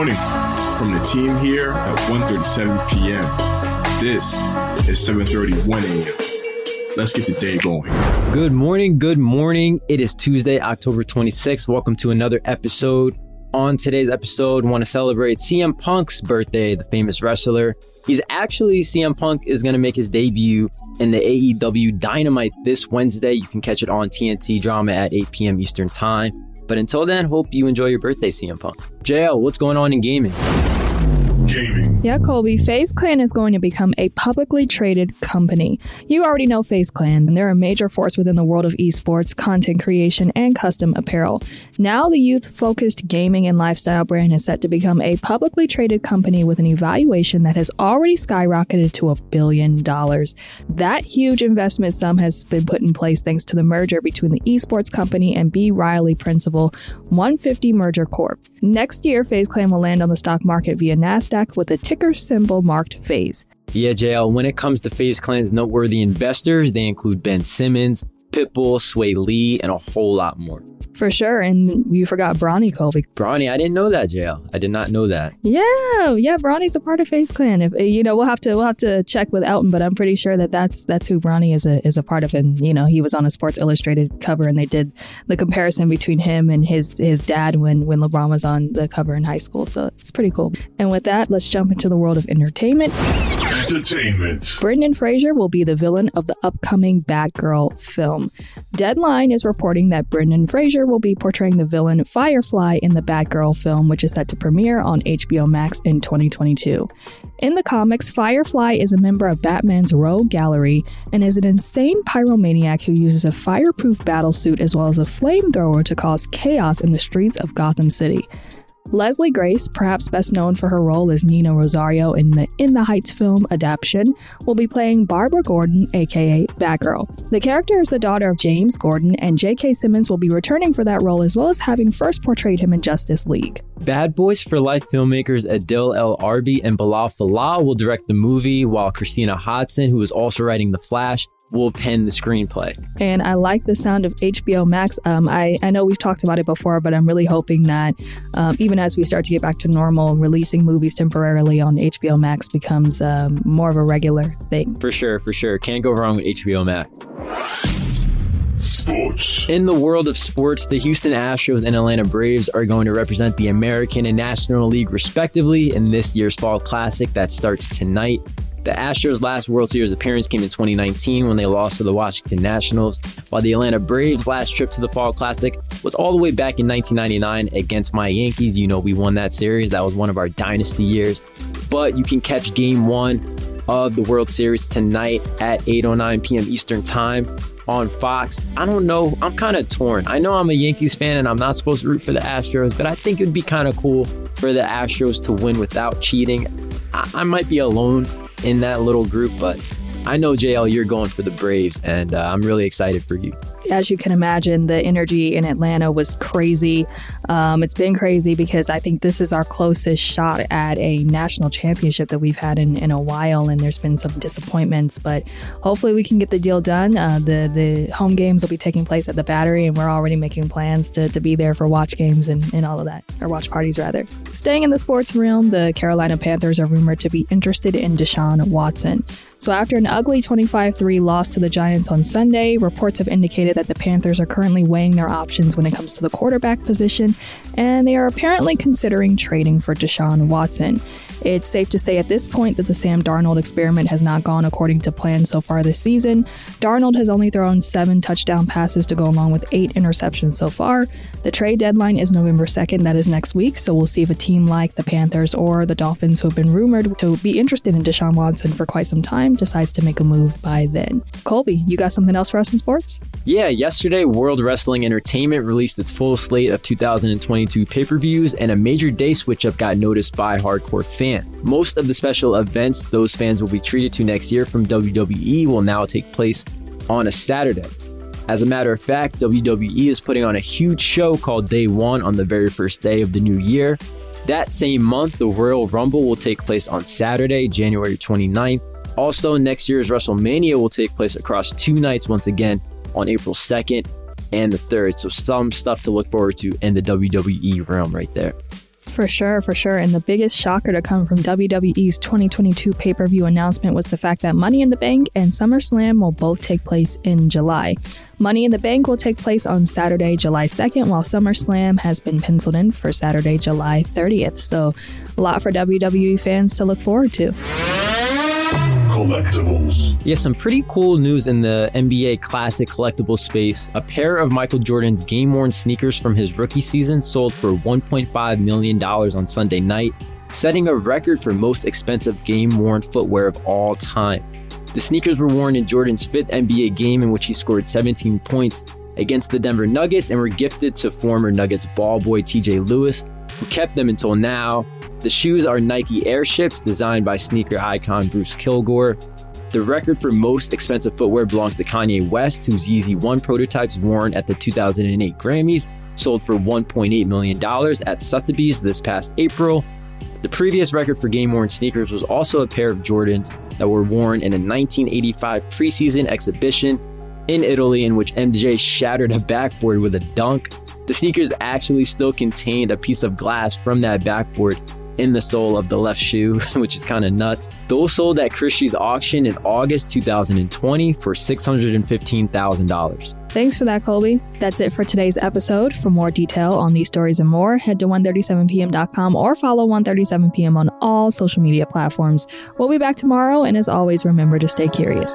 morning from the team here at 1.37 p.m. This is 7.31 a.m. Let's get the day going. Good morning, good morning. It is Tuesday, October 26th. Welcome to another episode. On today's episode, want to celebrate CM Punk's birthday, the famous wrestler. He's actually, CM Punk is going to make his debut in the AEW Dynamite this Wednesday. You can catch it on TNT Drama at 8 p.m. Eastern Time. But until then, hope you enjoy your birthday, CM Punk. JL, what's going on in gaming? Gaming. Yeah, Colby, FaZe Clan is going to become a publicly traded company. You already know FaZe Clan, and they're a major force within the world of esports, content creation, and custom apparel. Now, the youth focused gaming and lifestyle brand is set to become a publicly traded company with an evaluation that has already skyrocketed to a billion dollars. That huge investment sum has been put in place thanks to the merger between the esports company and B. Riley Principal 150 Merger Corp. Next year, FaZe Clan will land on the stock market via NASDAQ with a ticker symbol marked FAZE. Yeah, JL, when it comes to FaZe Clan's noteworthy investors, they include Ben Simmons, Pitbull, Swae Lee, and a whole lot more. For sure. And you forgot Bronny Colby. Bronny, I didn't know that, JL. I did not know that. Yeah, yeah, Bronny's a part of FaZe Clan. If eh, you know, we'll have to we'll have to check with Elton, but I'm pretty sure that that's that's who Bronny is a is a part of. And you know, he was on a Sports Illustrated cover, and they did the comparison between him and his his dad when when LeBron was on the cover in high school. So it's pretty cool. And with that, let's jump into the world of entertainment. Entertainment. Brendan Fraser will be the villain of the upcoming Batgirl film. Deadline is reporting that Brendan Fraser will be portraying the villain Firefly in the Batgirl film, which is set to premiere on HBO Max in 2022. In the comics, Firefly is a member of Batman's Rogue Gallery and is an insane pyromaniac who uses a fireproof battlesuit as well as a flamethrower to cause chaos in the streets of Gotham City. Leslie Grace, perhaps best known for her role as Nina Rosario in the In the Heights film adaptation, will be playing Barbara Gordon, aka Batgirl. The character is the daughter of James Gordon, and J.K. Simmons will be returning for that role as well as having first portrayed him in Justice League. Bad Boys for Life filmmakers Adil El Arbi and Bilal Fallah will direct the movie, while Christina Hodson, who is also writing The Flash, will pen the screenplay. And I like the sound of HBO Max. Um, I, I know we've talked about it before, but I'm really hoping that um, even as we start to get back to normal, releasing movies temporarily on HBO Max becomes um, more of a regular thing. For sure, for sure. Can't go wrong with HBO Max. Sports. In the world of sports, the Houston Astros and Atlanta Braves are going to represent the American and National League respectively in this year's Fall Classic that starts tonight. The Astros' last World Series appearance came in 2019 when they lost to the Washington Nationals, while the Atlanta Braves' last trip to the Fall Classic was all the way back in 1999 against my Yankees. You know, we won that series. That was one of our dynasty years. But you can catch game one of the World Series tonight at 8.09 p.m. Eastern Time on Fox. I don't know. I'm kind of torn. I know I'm a Yankees fan and I'm not supposed to root for the Astros, but I think it would be kind of cool for the Astros to win without cheating. I, might be alone in that little group, but I know JL, you're going for the Braves, and uh, I'm really excited for you. As you can imagine, the energy in Atlanta was crazy. Um, it's been crazy because I think this is our closest shot at a national championship that we've had in, in a while, and there's been some disappointments, but hopefully we can get the deal done. Uh, the the home games will be taking place at the Battery, and we're already making plans to, to be there for watch games and, and all of that, or watch parties rather. Staying in the sports realm, the Carolina Panthers are rumored to be interested in Deshaun Watson. So, after an ugly 25 3 loss to the Giants on Sunday, reports have indicated that the Panthers are currently weighing their options when it comes to the quarterback position, and they are apparently considering trading for Deshaun Watson. It's safe to say at this point that the Sam Darnold experiment has not gone according to plan so far this season. Darnold has only thrown seven touchdown passes to go along with eight interceptions so far. The trade deadline is November 2nd, that is next week, so we'll see if a team like the Panthers or the Dolphins, who have been rumored to be interested in Deshaun Watson for quite some time, decides to make a move by then. Colby, you got something else for us in sports? Yeah, yesterday, World Wrestling Entertainment released its full slate of 2022 pay per views, and a major day switch up got noticed by hardcore fans. Most of the special events those fans will be treated to next year from WWE will now take place on a Saturday. As a matter of fact, WWE is putting on a huge show called Day One on the very first day of the new year. That same month, the Royal Rumble will take place on Saturday, January 29th. Also, next year's WrestleMania will take place across two nights once again on April 2nd and the 3rd. So, some stuff to look forward to in the WWE realm right there. For sure, for sure. And the biggest shocker to come from WWE's 2022 pay per view announcement was the fact that Money in the Bank and SummerSlam will both take place in July. Money in the Bank will take place on Saturday, July 2nd, while SummerSlam has been penciled in for Saturday, July 30th. So, a lot for WWE fans to look forward to collectibles. Yeah, some pretty cool news in the NBA Classic collectible space. A pair of Michael Jordan's game worn sneakers from his rookie season sold for $1.5 million on Sunday night, setting a record for most expensive game worn footwear of all time. The sneakers were worn in Jordan's fifth NBA game in which he scored 17 points against the Denver Nuggets and were gifted to former Nuggets ball boy TJ Lewis, who kept them until now the shoes are Nike Airships designed by sneaker icon Bruce Kilgore. The record for most expensive footwear belongs to Kanye West, whose Yeezy 1 prototypes worn at the 2008 Grammys sold for $1.8 million at Sotheby's this past April. The previous record for game worn sneakers was also a pair of Jordans that were worn in a 1985 preseason exhibition in Italy, in which MJ shattered a backboard with a dunk. The sneakers actually still contained a piece of glass from that backboard in the sole of the left shoe, which is kind of nuts. Those sold at Christie's auction in August 2020 for $615,000. Thanks for that, Colby. That's it for today's episode. For more detail on these stories and more, head to 137pm.com or follow 137pm on all social media platforms. We'll be back tomorrow, and as always, remember to stay curious.